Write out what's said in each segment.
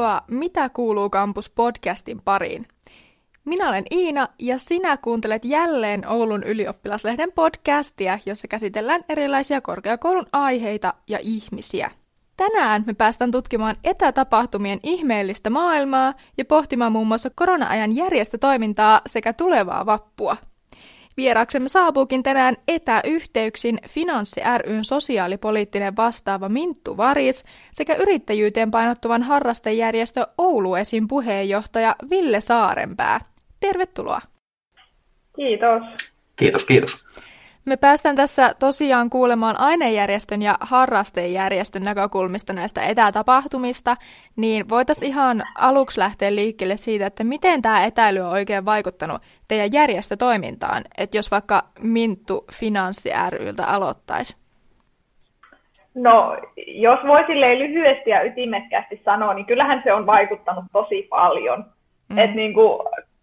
Tervetuloa Mitä kuuluu kampus podcastin pariin. Minä olen Iina ja sinä kuuntelet jälleen Oulun ylioppilaslehden podcastia, jossa käsitellään erilaisia korkeakoulun aiheita ja ihmisiä. Tänään me päästään tutkimaan etätapahtumien ihmeellistä maailmaa ja pohtimaan muun muassa korona-ajan järjestötoimintaa sekä tulevaa vappua – Vieraksemme saapuukin tänään etäyhteyksin Finanssi ryn sosiaalipoliittinen vastaava Minttu Varis sekä yrittäjyyteen painottuvan harrastejärjestö Ouluesin puheenjohtaja Ville Saarenpää. Tervetuloa. Kiitos. Kiitos, kiitos. Me päästään tässä tosiaan kuulemaan ainejärjestön ja harrastejärjestön näkökulmista näistä etätapahtumista, niin voitaisiin ihan aluksi lähteä liikkeelle siitä, että miten tämä etäily on oikein vaikuttanut teidän järjestötoimintaan, että jos vaikka Minttu Finanssi ryltä aloittaisi? No, jos voi lyhyesti ja ytimekkäästi sanoa, niin kyllähän se on vaikuttanut tosi paljon. Mm. Et niin kuin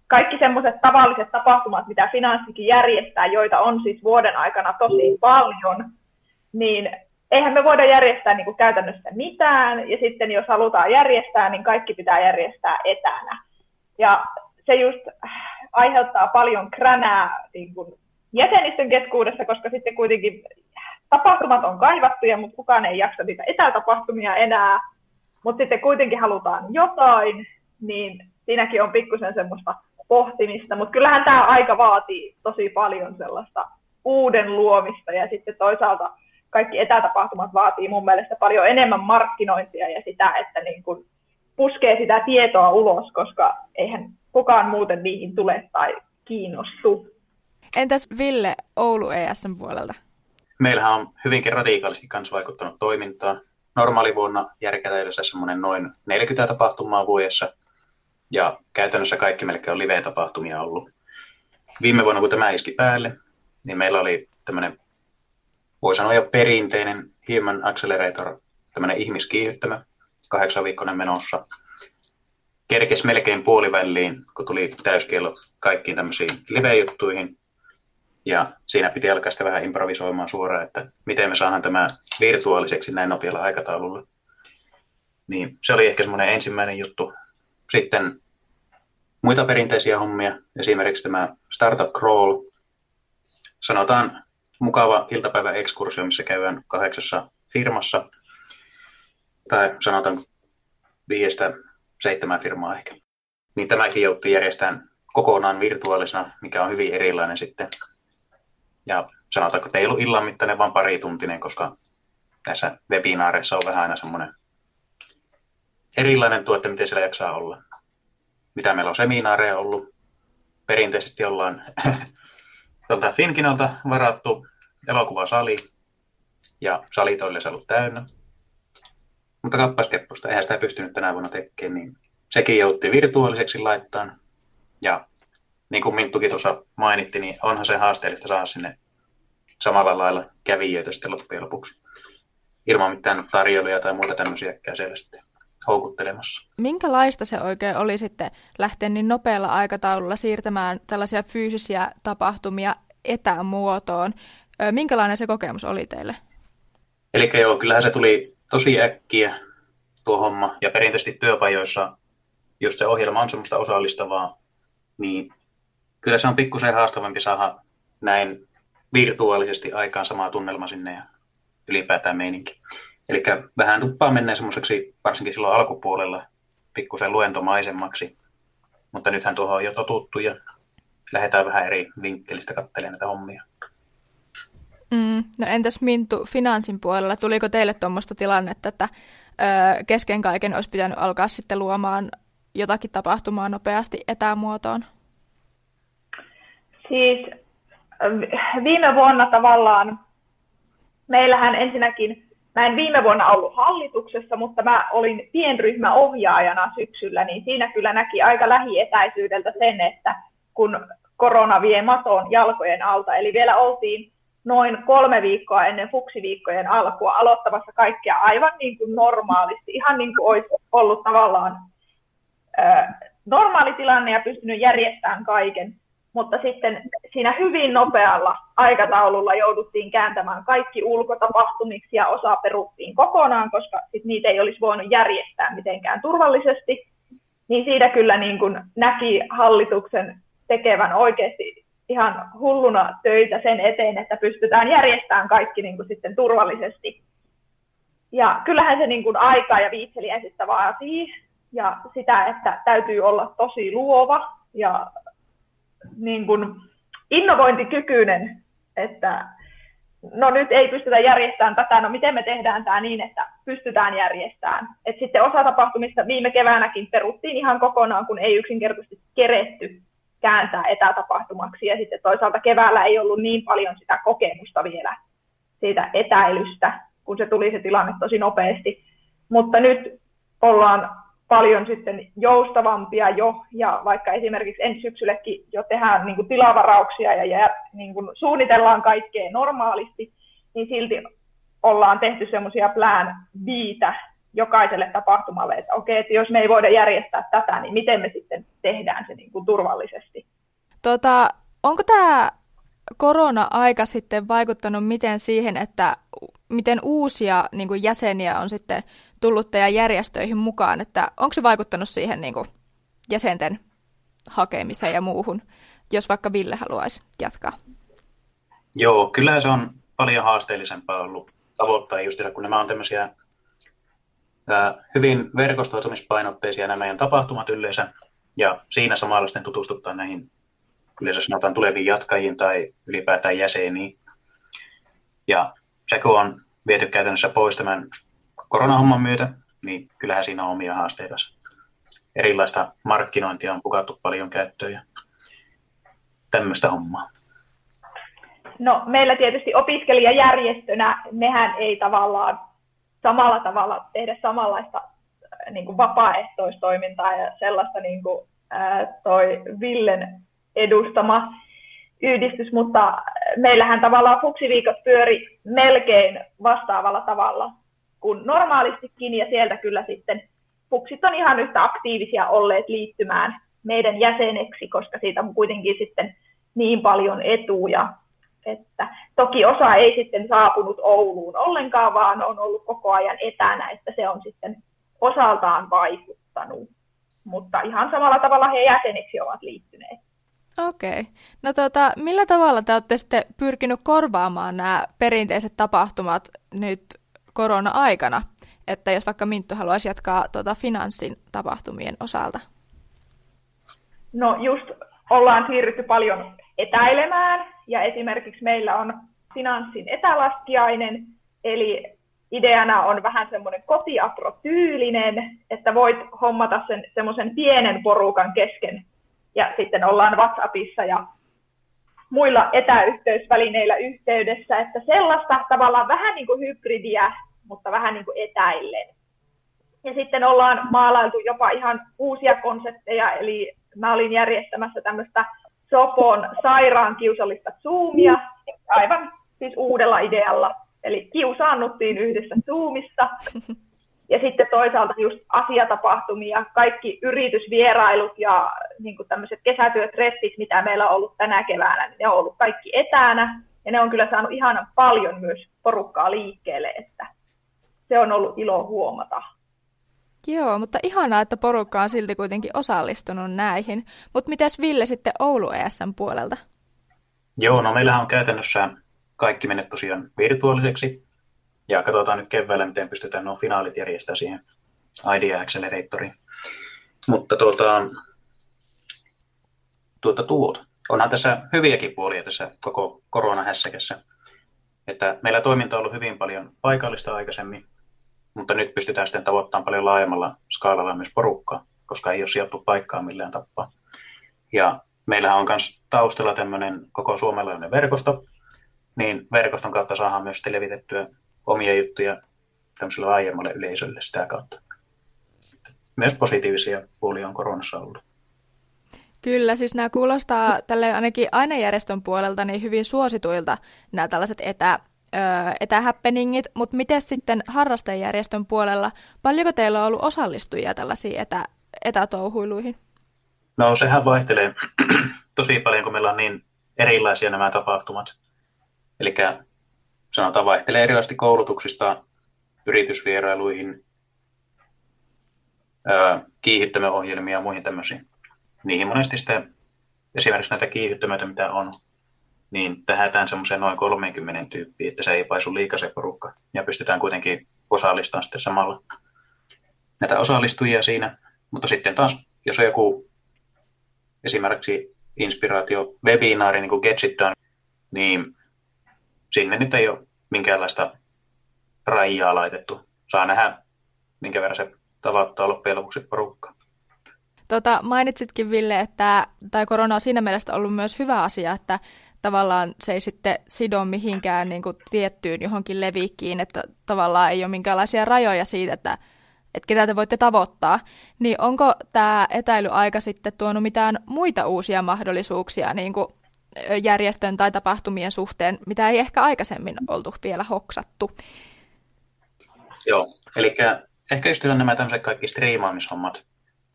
kaikki semmoiset tavalliset tapahtumat, mitä finanssikin järjestää, joita on siis vuoden aikana tosi paljon, niin eihän me voida järjestää niin kuin käytännössä mitään, ja sitten jos halutaan järjestää, niin kaikki pitää järjestää etänä. Ja se just aiheuttaa paljon kränää niin kuin jäsenistön keskuudessa, koska sitten kuitenkin tapahtumat on kaivattuja, mutta kukaan ei jaksa niitä etätapahtumia enää, mutta sitten kuitenkin halutaan jotain, niin siinäkin on pikkusen semmoista pohtimista, mutta kyllähän tämä aika vaatii tosi paljon sellaista uuden luomista ja sitten toisaalta kaikki etätapahtumat vaatii mun mielestä paljon enemmän markkinointia ja sitä, että niin kun puskee sitä tietoa ulos, koska eihän kukaan muuten niihin tule tai kiinnostu. Entäs Ville Oulu ESN puolelta? Meillähän on hyvinkin radikaalisti kanssa vaikuttanut toimintaa. Normaalivuonna järkätään yleensä semmoinen noin 40 tapahtumaa vuodessa – ja käytännössä kaikki melkein on live-tapahtumia ollut. Viime vuonna, kun tämä iski päälle, niin meillä oli tämmöinen, voi sanoa jo perinteinen Human Accelerator, tämmöinen ihmiskiihyttämä, kahdeksan viikkoinen menossa. Kerkes melkein puoliväliin, kun tuli täyskiellot kaikkiin tämmöisiin live-juttuihin. Ja siinä piti alkaa sitten vähän improvisoimaan suoraan, että miten me saadaan tämä virtuaaliseksi näin nopealla aikataululla. Niin se oli ehkä semmoinen ensimmäinen juttu, sitten muita perinteisiä hommia, esimerkiksi tämä Startup Crawl, sanotaan mukava iltapäivän ekskursio, missä käydään kahdeksassa firmassa, tai sanotaan viiestä seitsemän firmaa ehkä. Niin tämäkin joutui järjestämään kokonaan virtuaalisena, mikä on hyvin erilainen sitten. Ja sanotaanko, että ei ollut illan mittainen, vaan parituntinen, koska näissä webinaareissa on vähän aina semmoinen erilainen tuo, että miten siellä jaksaa olla. Mitä meillä on seminaareja ollut. Perinteisesti ollaan tuolta Finkinolta varattu elokuvasali ja salit oli ollut täynnä. Mutta kappaskeppusta, eihän sitä pystynyt tänä vuonna tekemään, niin sekin joutti virtuaaliseksi laittaa. Ja niin kuin Minttukin tuossa mainitti, niin onhan se haasteellista saada sinne samalla lailla kävijöitä sitten loppujen lopuksi. Ilman mitään tarjoiluja tai muuta tämmöisiä siellä sitten houkuttelemassa. Minkälaista se oikein oli sitten lähteä niin nopealla aikataululla siirtämään tällaisia fyysisiä tapahtumia etämuotoon? Minkälainen se kokemus oli teille? Eli joo, kyllähän se tuli tosi äkkiä tuo homma. Ja perinteisesti työpajoissa, jos se ohjelma on semmoista osallistavaa, niin kyllä se on pikkusen haastavampi saada näin virtuaalisesti aikaan samaa tunnelma sinne ja ylipäätään meininki. Eli vähän tuppaa mennä semmoiseksi, varsinkin silloin alkupuolella, pikkusen luentomaisemmaksi. Mutta nythän tuohon on jo totuttu ja lähdetään vähän eri vinkkelistä katselemaan näitä hommia. Mm, no entäs Mintu finanssin puolella, tuliko teille tuommoista tilannetta, että ö, kesken kaiken olisi pitänyt alkaa sitten luomaan jotakin tapahtumaa nopeasti etämuotoon? Siis viime vuonna tavallaan meillähän ensinnäkin Mä en viime vuonna ollut hallituksessa, mutta mä olin pienryhmäohjaajana syksyllä, niin siinä kyllä näki aika lähietäisyydeltä sen, että kun korona vie maton jalkojen alta, eli vielä oltiin noin kolme viikkoa ennen fuksiviikkojen alkua aloittamassa kaikkea aivan niin kuin normaalisti, ihan niin kuin olisi ollut tavallaan ö, normaali tilanne ja pystynyt järjestämään kaiken. mutta sitten siinä hyvin nopealla aikataululla jouduttiin kääntämään kaikki ulkotapahtumiksi ja osa peruttiin kokonaan, koska sit niitä ei olisi voinut järjestää mitenkään turvallisesti. Niin siitä kyllä niin kuin näki hallituksen tekevän oikeasti ihan hulluna töitä sen eteen, että pystytään järjestämään kaikki niin kuin sitten turvallisesti. Ja kyllähän se niin kuin aikaa ja viitseliäisyyttä vaatii ja sitä, että täytyy olla tosi luova ja niin kuin innovointikykyinen, että no nyt ei pystytä järjestämään tätä, no miten me tehdään tämä niin, että pystytään järjestämään. Et sitten osa tapahtumista viime keväänäkin peruttiin ihan kokonaan, kun ei yksinkertaisesti keretty kääntää etätapahtumaksi. Ja sitten toisaalta keväällä ei ollut niin paljon sitä kokemusta vielä siitä etäilystä, kun se tuli se tilanne tosi nopeasti. Mutta nyt ollaan paljon sitten joustavampia jo, ja vaikka esimerkiksi ensi syksyllekin jo tehdään niin kuin tilavarauksia ja jää, niin kuin suunnitellaan kaikkea normaalisti, niin silti ollaan tehty semmoisia plan viitä jokaiselle tapahtumalle, että okei, että jos me ei voida järjestää tätä, niin miten me sitten tehdään se niin kuin turvallisesti. Tota, onko tämä korona-aika sitten vaikuttanut miten siihen, että miten uusia niin kuin jäseniä on sitten tullut teidän järjestöihin mukaan, että onko se vaikuttanut siihen niin kuin jäsenten hakemiseen ja muuhun, jos vaikka Ville haluaisi jatkaa? Joo, kyllä se on paljon haasteellisempaa ollut tavoittaa just kun nämä on tämmöisiä hyvin verkostoitumispainotteisia nämä meidän tapahtumat yleensä, ja siinä samalla sitten tutustuttaa näihin yleensä sanotaan tuleviin jatkajiin tai ylipäätään jäseniin. Ja se kun on viety käytännössä pois tämän koronahomman myötä, niin kyllähän siinä on omia haasteita. Erilaista markkinointia on pukattu paljon käyttöön ja tämmöistä hommaa. No meillä tietysti opiskelijajärjestönä mehän ei tavallaan samalla tavalla tehdä samanlaista äh, niin kuin vapaaehtoistoimintaa ja sellaista niin kuin, ää, äh, toi Villen edustama yhdistys, mutta meillähän tavallaan fuksiviikot pyöri melkein vastaavalla tavalla kuin normaalistikin, ja sieltä kyllä sitten fuksit on ihan yhtä aktiivisia olleet liittymään meidän jäseneksi, koska siitä on kuitenkin sitten niin paljon etuja, että toki osa ei sitten saapunut Ouluun ollenkaan, vaan on ollut koko ajan etänä, että se on sitten osaltaan vaikuttanut. Mutta ihan samalla tavalla he jäseniksi ovat liittyneet. Okei. No tota, millä tavalla te olette sitten pyrkinyt korvaamaan nämä perinteiset tapahtumat nyt korona-aikana? Että jos vaikka Minttu haluaisi jatkaa tuota finanssin tapahtumien osalta. No just ollaan siirrytty paljon etäilemään ja esimerkiksi meillä on finanssin etälaskiainen, eli ideana on vähän semmoinen kotiapro-tyylinen, että voit hommata sen semmoisen pienen porukan kesken ja sitten ollaan WhatsAppissa ja muilla etäyhteysvälineillä yhteydessä, että sellaista tavallaan vähän niin kuin hybridiä, mutta vähän niin kuin. Ja sitten ollaan maalailtu jopa ihan uusia konsepteja, eli mä olin järjestämässä tämmöistä Sopon sairaan kiusallista Zoomia, aivan siis uudella idealla. Eli kiusaannuttiin yhdessä Zoomissa. Ja sitten toisaalta just asiatapahtumia, kaikki yritysvierailut ja niin tämmöiset kesätyötreffit, mitä meillä on ollut tänä keväänä, niin ne on ollut kaikki etänä. Ja ne on kyllä saanut ihan paljon myös porukkaa liikkeelle, että se on ollut ilo huomata. Joo, mutta ihanaa, että porukka on silti kuitenkin osallistunut näihin. Mutta mitäs Ville sitten Oulu ESN puolelta? Joo, no meillähän on käytännössä kaikki mennyt tosiaan virtuaaliseksi. Ja katsotaan nyt keväällä, miten pystytään nuo finaalit järjestämään siihen Idea Acceleratoriin. Mutta tuota, tuota, tuota. onhan tässä hyviäkin puolia tässä koko koronahässäkässä. Että meillä toiminta on ollut hyvin paljon paikallista aikaisemmin, mutta nyt pystytään sitten tavoittamaan paljon laajemmalla skaalalla myös porukkaa, koska ei ole sijoittu paikkaa millään tapaa. Ja meillähän on myös taustalla tämmöinen koko suomalainen verkosto, niin verkoston kautta saadaan myös levitettyä omia juttuja tämmöiselle laajemmalle yleisölle sitä kautta. Myös positiivisia puolia on koronassa ollut. Kyllä, siis nämä kuulostaa tälle ainakin ainejärjestön puolelta niin hyvin suosituilta nämä tällaiset etä, etähappeningit, mutta miten sitten harrastajajärjestön puolella, paljonko teillä on ollut osallistujia tällaisiin etä, etätouhuiluihin? No sehän vaihtelee tosi paljon, kun meillä on niin erilaisia nämä tapahtumat. Eli sanotaan vaihtelee erilaisesti koulutuksista yritysvierailuihin, kiihdyttämöohjelmia ja muihin tämmöisiin. Niihin monesti sitten esimerkiksi näitä kiihdyttämöitä, mitä on, niin tähätään semmoiseen noin 30 tyyppiä, että se ei paisu liikaa se porukka. Ja pystytään kuitenkin osallistamaan sitten samalla näitä osallistujia siinä. Mutta sitten taas, jos on joku esimerkiksi inspiraatio-webinaari, niin kuin Get Done, niin sinne nyt ei ole minkäänlaista rajaa laitettu. Saa nähdä, minkä verran se tavoittaa loppujen lopuksi porukka. Tota, mainitsitkin Ville, että tai korona on siinä mielessä ollut myös hyvä asia, että tavallaan se ei sitten sido mihinkään niin kuin tiettyyn johonkin levikkiin, että tavallaan ei ole minkäänlaisia rajoja siitä, että, että ketä te voitte tavoittaa. Niin onko tämä etäilyaika sitten tuonut mitään muita uusia mahdollisuuksia niin kuin järjestön tai tapahtumien suhteen, mitä ei ehkä aikaisemmin oltu vielä hoksattu? Joo, eli ehkä just nämä tämmöiset kaikki striimaamishommat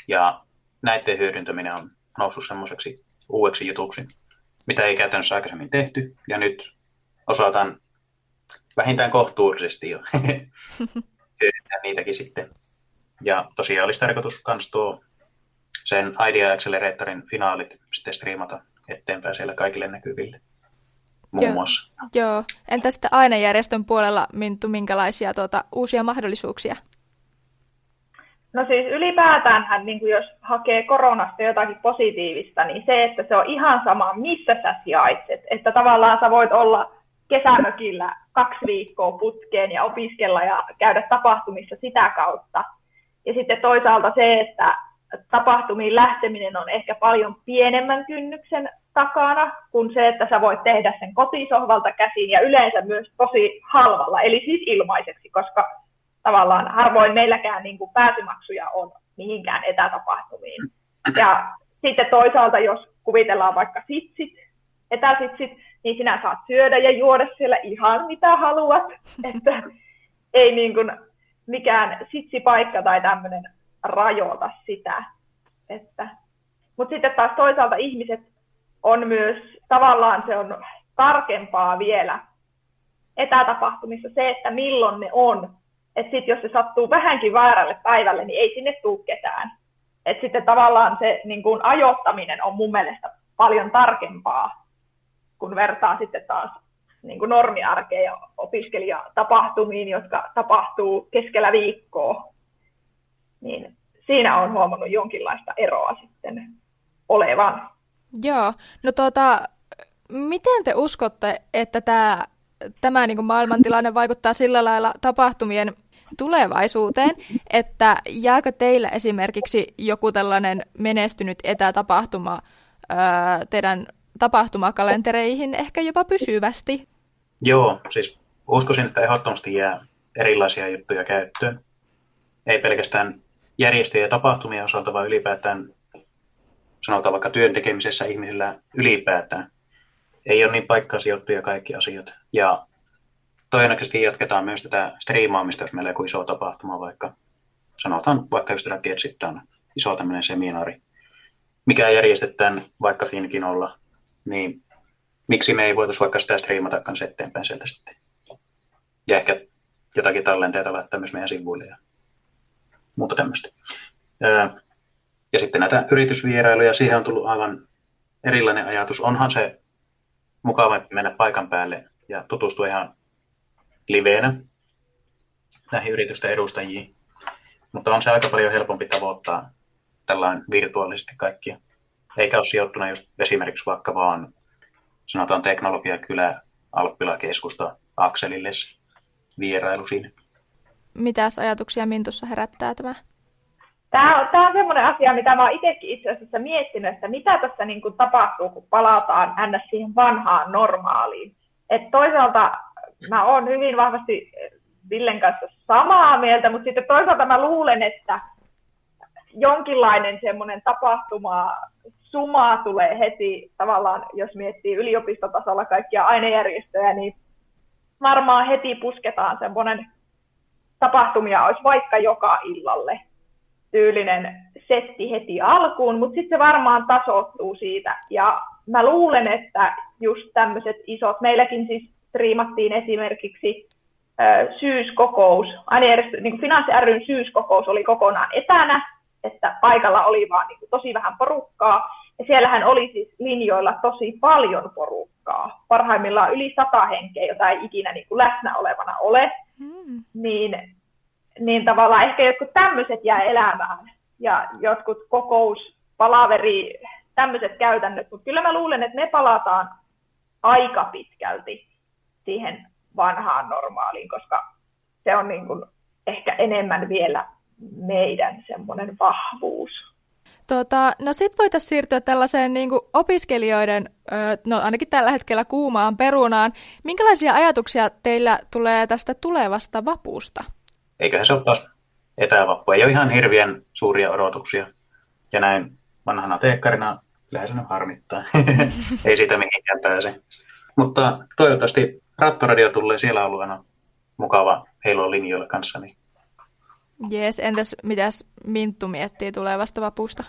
ja näiden hyödyntäminen on noussut semmoiseksi uudeksi jutuksi, mitä ei käytännössä aikaisemmin tehty, ja nyt osataan vähintään kohtuullisesti jo niitäkin sitten. Ja tosiaan olisi tarkoitus myös tuo sen Idea Acceleratorin finaalit sitten striimata eteenpäin siellä kaikille näkyville muun joo, muassa. Joo. Entä sitten ainejärjestön puolella, Minttu, minkälaisia tuota, uusia mahdollisuuksia? No siis ylipäätään, niin jos hakee koronasta jotakin positiivista, niin se, että se on ihan sama, missä sä sijaitset. Että tavallaan sä voit olla kesämökillä kaksi viikkoa putkeen ja opiskella ja käydä tapahtumissa sitä kautta. Ja sitten toisaalta se, että tapahtumiin lähteminen on ehkä paljon pienemmän kynnyksen takana kuin se, että sä voit tehdä sen kotisohvalta käsin ja yleensä myös tosi halvalla, eli siis ilmaiseksi, koska tavallaan harvoin meilläkään niin kuin pääsymaksuja on mihinkään etätapahtumiin. Ja sitten toisaalta, jos kuvitellaan vaikka sitsit, etäsitsit, niin sinä saat syödä ja juoda siellä ihan mitä haluat, että ei niin kuin mikään sitsipaikka tai tämmöinen rajoita sitä. Että. Mutta sitten taas toisaalta ihmiset on myös, tavallaan se on tarkempaa vielä etätapahtumissa se, että milloin ne on. Että sitten jos se sattuu vähänkin väärälle päivälle, niin ei sinne tule ketään. Että sitten tavallaan se niin kun ajoittaminen on mun mielestä paljon tarkempaa, kun vertaa sitten taas niin kuin normiarkeen ja opiskelijatapahtumiin, jotka tapahtuu keskellä viikkoa. Niin siinä on huomannut jonkinlaista eroa sitten olevan. Joo, no tuota, miten te uskotte, että tämä, tämä niin maailmantilanne vaikuttaa sillä lailla tapahtumien tulevaisuuteen, että jääkö teillä esimerkiksi joku tällainen menestynyt etätapahtuma teidän tapahtumakalentereihin ehkä jopa pysyvästi? Joo, siis uskoisin, että ehdottomasti jää erilaisia juttuja käyttöön. Ei pelkästään järjestöjen ja tapahtumien osalta, vaan ylipäätään sanotaan vaikka työn tekemisessä ihmisillä ylipäätään. Ei ole niin paikkaa sijoittuja kaikki asiat. Ja todennäköisesti jatketaan myös tätä striimaamista, jos meillä on joku iso tapahtuma, vaikka sanotaan vaikka just Racket on iso tämmöinen seminaari, mikä järjestetään vaikka Finkinolla, niin miksi me ei voitaisiin vaikka sitä striimata kanssa eteenpäin sieltä sitten. Ja ehkä jotakin tallenteita laittaa myös meidän sivuille ja muuta tämmöistä. Ja sitten näitä yritysvierailuja, siihen on tullut aivan erilainen ajatus. Onhan se mukava mennä paikan päälle ja tutustua ihan liveenä näihin yritysten edustajiin. Mutta on se aika paljon helpompi tavoittaa tällainen virtuaalisesti kaikkia. Eikä ole sijoittuna just esimerkiksi vaikka vaan sanotaan teknologiakylä Alppila keskusta Akselille vierailu siinä. Mitäs ajatuksia Mintussa herättää tämä Tämä on, tämä on sellainen asia, mitä mä itsekin itse asiassa miettinyt, että mitä tässä niin kuin tapahtuu, kun palataan ns. siihen vanhaan normaaliin. Et toisaalta mä oon hyvin vahvasti Villen kanssa samaa mieltä, mutta sitten toisaalta mä luulen, että jonkinlainen semmoinen tapahtuma, suma tulee heti tavallaan, jos miettii yliopistotasolla kaikkia ainejärjestöjä, niin varmaan heti pusketaan semmoinen tapahtumia olisi vaikka joka illalle tyylinen setti heti alkuun, mutta sitten se varmaan tasoittuu siitä. Ja mä luulen, että just tämmöiset isot, meilläkin siis striimattiin esimerkiksi ö, syyskokous, aina järjesty, niin Finanssi ryn syyskokous oli kokonaan etänä, että paikalla oli vaan niin kuin, tosi vähän porukkaa, ja siellähän oli siis linjoilla tosi paljon porukkaa, parhaimmillaan yli sata henkeä, jota ei ikinä niin kuin läsnä olevana ole, mm. niin, niin tavallaan ehkä jotkut tämmöiset jää elämään, ja jotkut kokous, palaveri, tämmöiset käytännöt, mutta kyllä mä luulen, että me palataan aika pitkälti siihen vanhaan normaaliin, koska se on niin kuin ehkä enemmän vielä meidän semmoinen vahvuus. Tota, no sitten voitaisiin siirtyä tällaiseen niin kuin opiskelijoiden, no ainakin tällä hetkellä kuumaan perunaan. Minkälaisia ajatuksia teillä tulee tästä tulevasta vapusta? Eiköhän se ole taas etävappu. Ei ole ihan hirveän suuria odotuksia. Ja näin vanhana teekkarina kyllähän se harmittaa. Ei siitä mihinkään pääse. Mutta toivottavasti Rattoradio tulee siellä alueena mukava heilua linjoilla kanssa. Niin. Jees, entäs mitäs Minttu miettii tulevasta vapusta?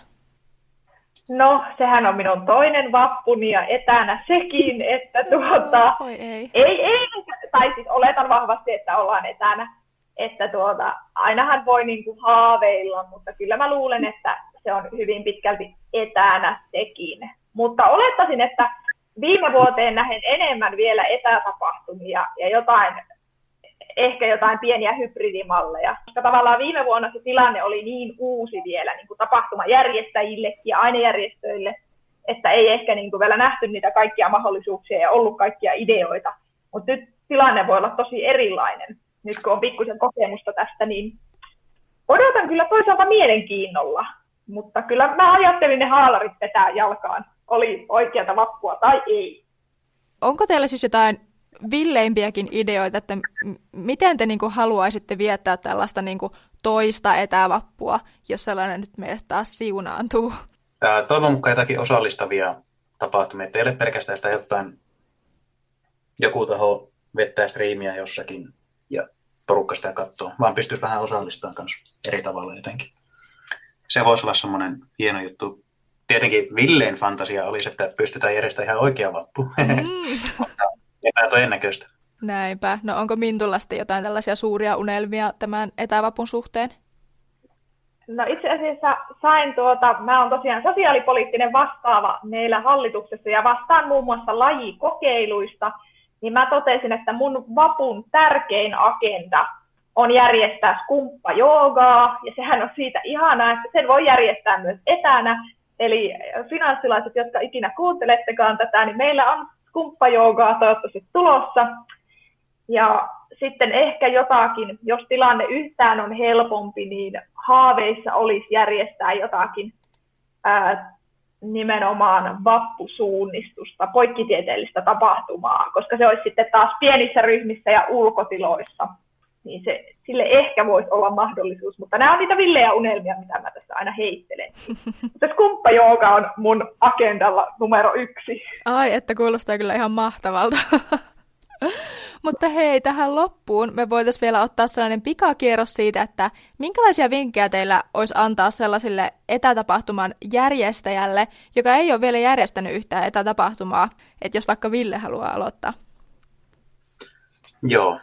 No, sehän on minun toinen vappuni ja etänä sekin, että tuota... Oh, ei. ei. Ei, tai siis oletan vahvasti, että ollaan etänä. Että tuota, ainahan voi niinku haaveilla, mutta kyllä mä luulen, että se on hyvin pitkälti etänä sekin. Mutta olettaisin, että viime vuoteen nähen enemmän vielä etätapahtumia ja jotain, ehkä jotain pieniä hybridimalleja. Koska tavallaan viime vuonna se tilanne oli niin uusi vielä niin kuin tapahtumajärjestäjille ja ainejärjestöille, että ei ehkä niin kuin vielä nähty niitä kaikkia mahdollisuuksia ja ollut kaikkia ideoita. Mutta nyt tilanne voi olla tosi erilainen. Nyt kun on pikkusen kokemusta tästä, niin odotan kyllä toisaalta mielenkiinnolla. Mutta kyllä mä ajattelin ne haalarit vetää jalkaan oli oikeata vappua tai ei. Onko teillä siis jotain villeimpiäkin ideoita, että m- miten te niinku haluaisitte viettää tällaista niinku toista etävappua, jos sellainen nyt meille taas siunaantuu? Ää, toivon mukaan jotakin osallistavia tapahtumia, että ei ole pelkästään sitä jotain, joku taho vettää striimiä jossakin ja porukka sitä katsoo, vaan pystyisi vähän osallistamaan myös eri tavalla jotenkin. Se voisi olla semmoinen hieno juttu tietenkin Villeen fantasia olisi, että pystytään järjestämään ihan oikea vappu. Mm. Epätodennäköistä. Näinpä. No onko Mintulasti jotain tällaisia suuria unelmia tämän etävapun suhteen? No itse asiassa sain tuota, mä olen tosiaan sosiaalipoliittinen vastaava meillä hallituksessa ja vastaan muun muassa lajikokeiluista, niin mä totesin, että mun vapun tärkein agenda on järjestää skumppa joogaa, ja sehän on siitä ihanaa, että sen voi järjestää myös etänä, Eli finanssilaiset, jotka ikinä kuuntelettekaan tätä, niin meillä on skumppajougaa toivottavasti tulossa. Ja sitten ehkä jotakin, jos tilanne yhtään on helpompi, niin haaveissa olisi järjestää jotakin ää, nimenomaan vappusuunnistusta, poikkitieteellistä tapahtumaa, koska se olisi sitten taas pienissä ryhmissä ja ulkotiloissa niin se, sille ehkä voisi olla mahdollisuus, mutta nämä on niitä villejä unelmia, mitä mä tässä aina heittelen. mutta skumppajooga on mun agendalla numero yksi. Ai, että kuulostaa kyllä ihan mahtavalta. Mutta hei, tähän loppuun me voitaisiin vielä ottaa sellainen pikakierros siitä, että minkälaisia vinkkejä teillä olisi antaa sellaisille etätapahtuman järjestäjälle, joka ei ole vielä järjestänyt yhtään etätapahtumaa, että jos vaikka Ville haluaa aloittaa. Joo,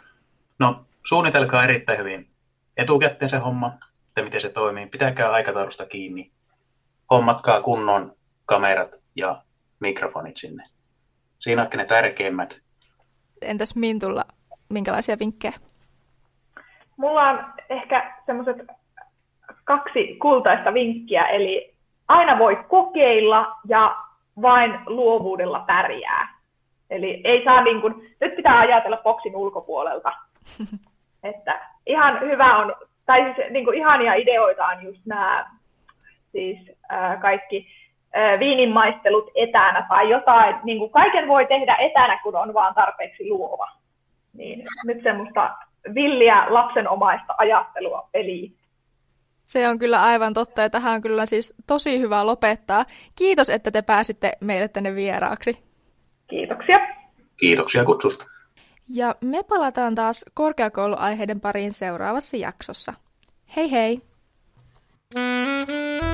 no suunnitelkaa erittäin hyvin etukäteen se homma, että miten se toimii. Pitäkää aikataulusta kiinni. Hommatkaa kunnon kamerat ja mikrofonit sinne. Siinä on ne tärkeimmät. Entäs Mintulla, minkälaisia vinkkejä? Mulla on ehkä semmoiset kaksi kultaista vinkkiä, eli aina voi kokeilla ja vain luovuudella pärjää. Eli ei saa niin kuin, nyt pitää ajatella boksin ulkopuolelta. Että ihan hyvä on, tai siis niin kuin ihania ideoita on just nämä siis ää, kaikki viininmaistelut etänä tai jotain, niin kuin kaiken voi tehdä etänä, kun on vaan tarpeeksi luova. Niin nyt semmoista villiä lapsenomaista ajattelua peliin. Se on kyllä aivan totta ja tähän on kyllä siis tosi hyvä lopettaa. Kiitos, että te pääsitte meille tänne vieraaksi. Kiitoksia. Kiitoksia kutsusta. Ja me palataan taas korkeakouluaiheiden pariin seuraavassa jaksossa. Hei hei! Mm-hmm.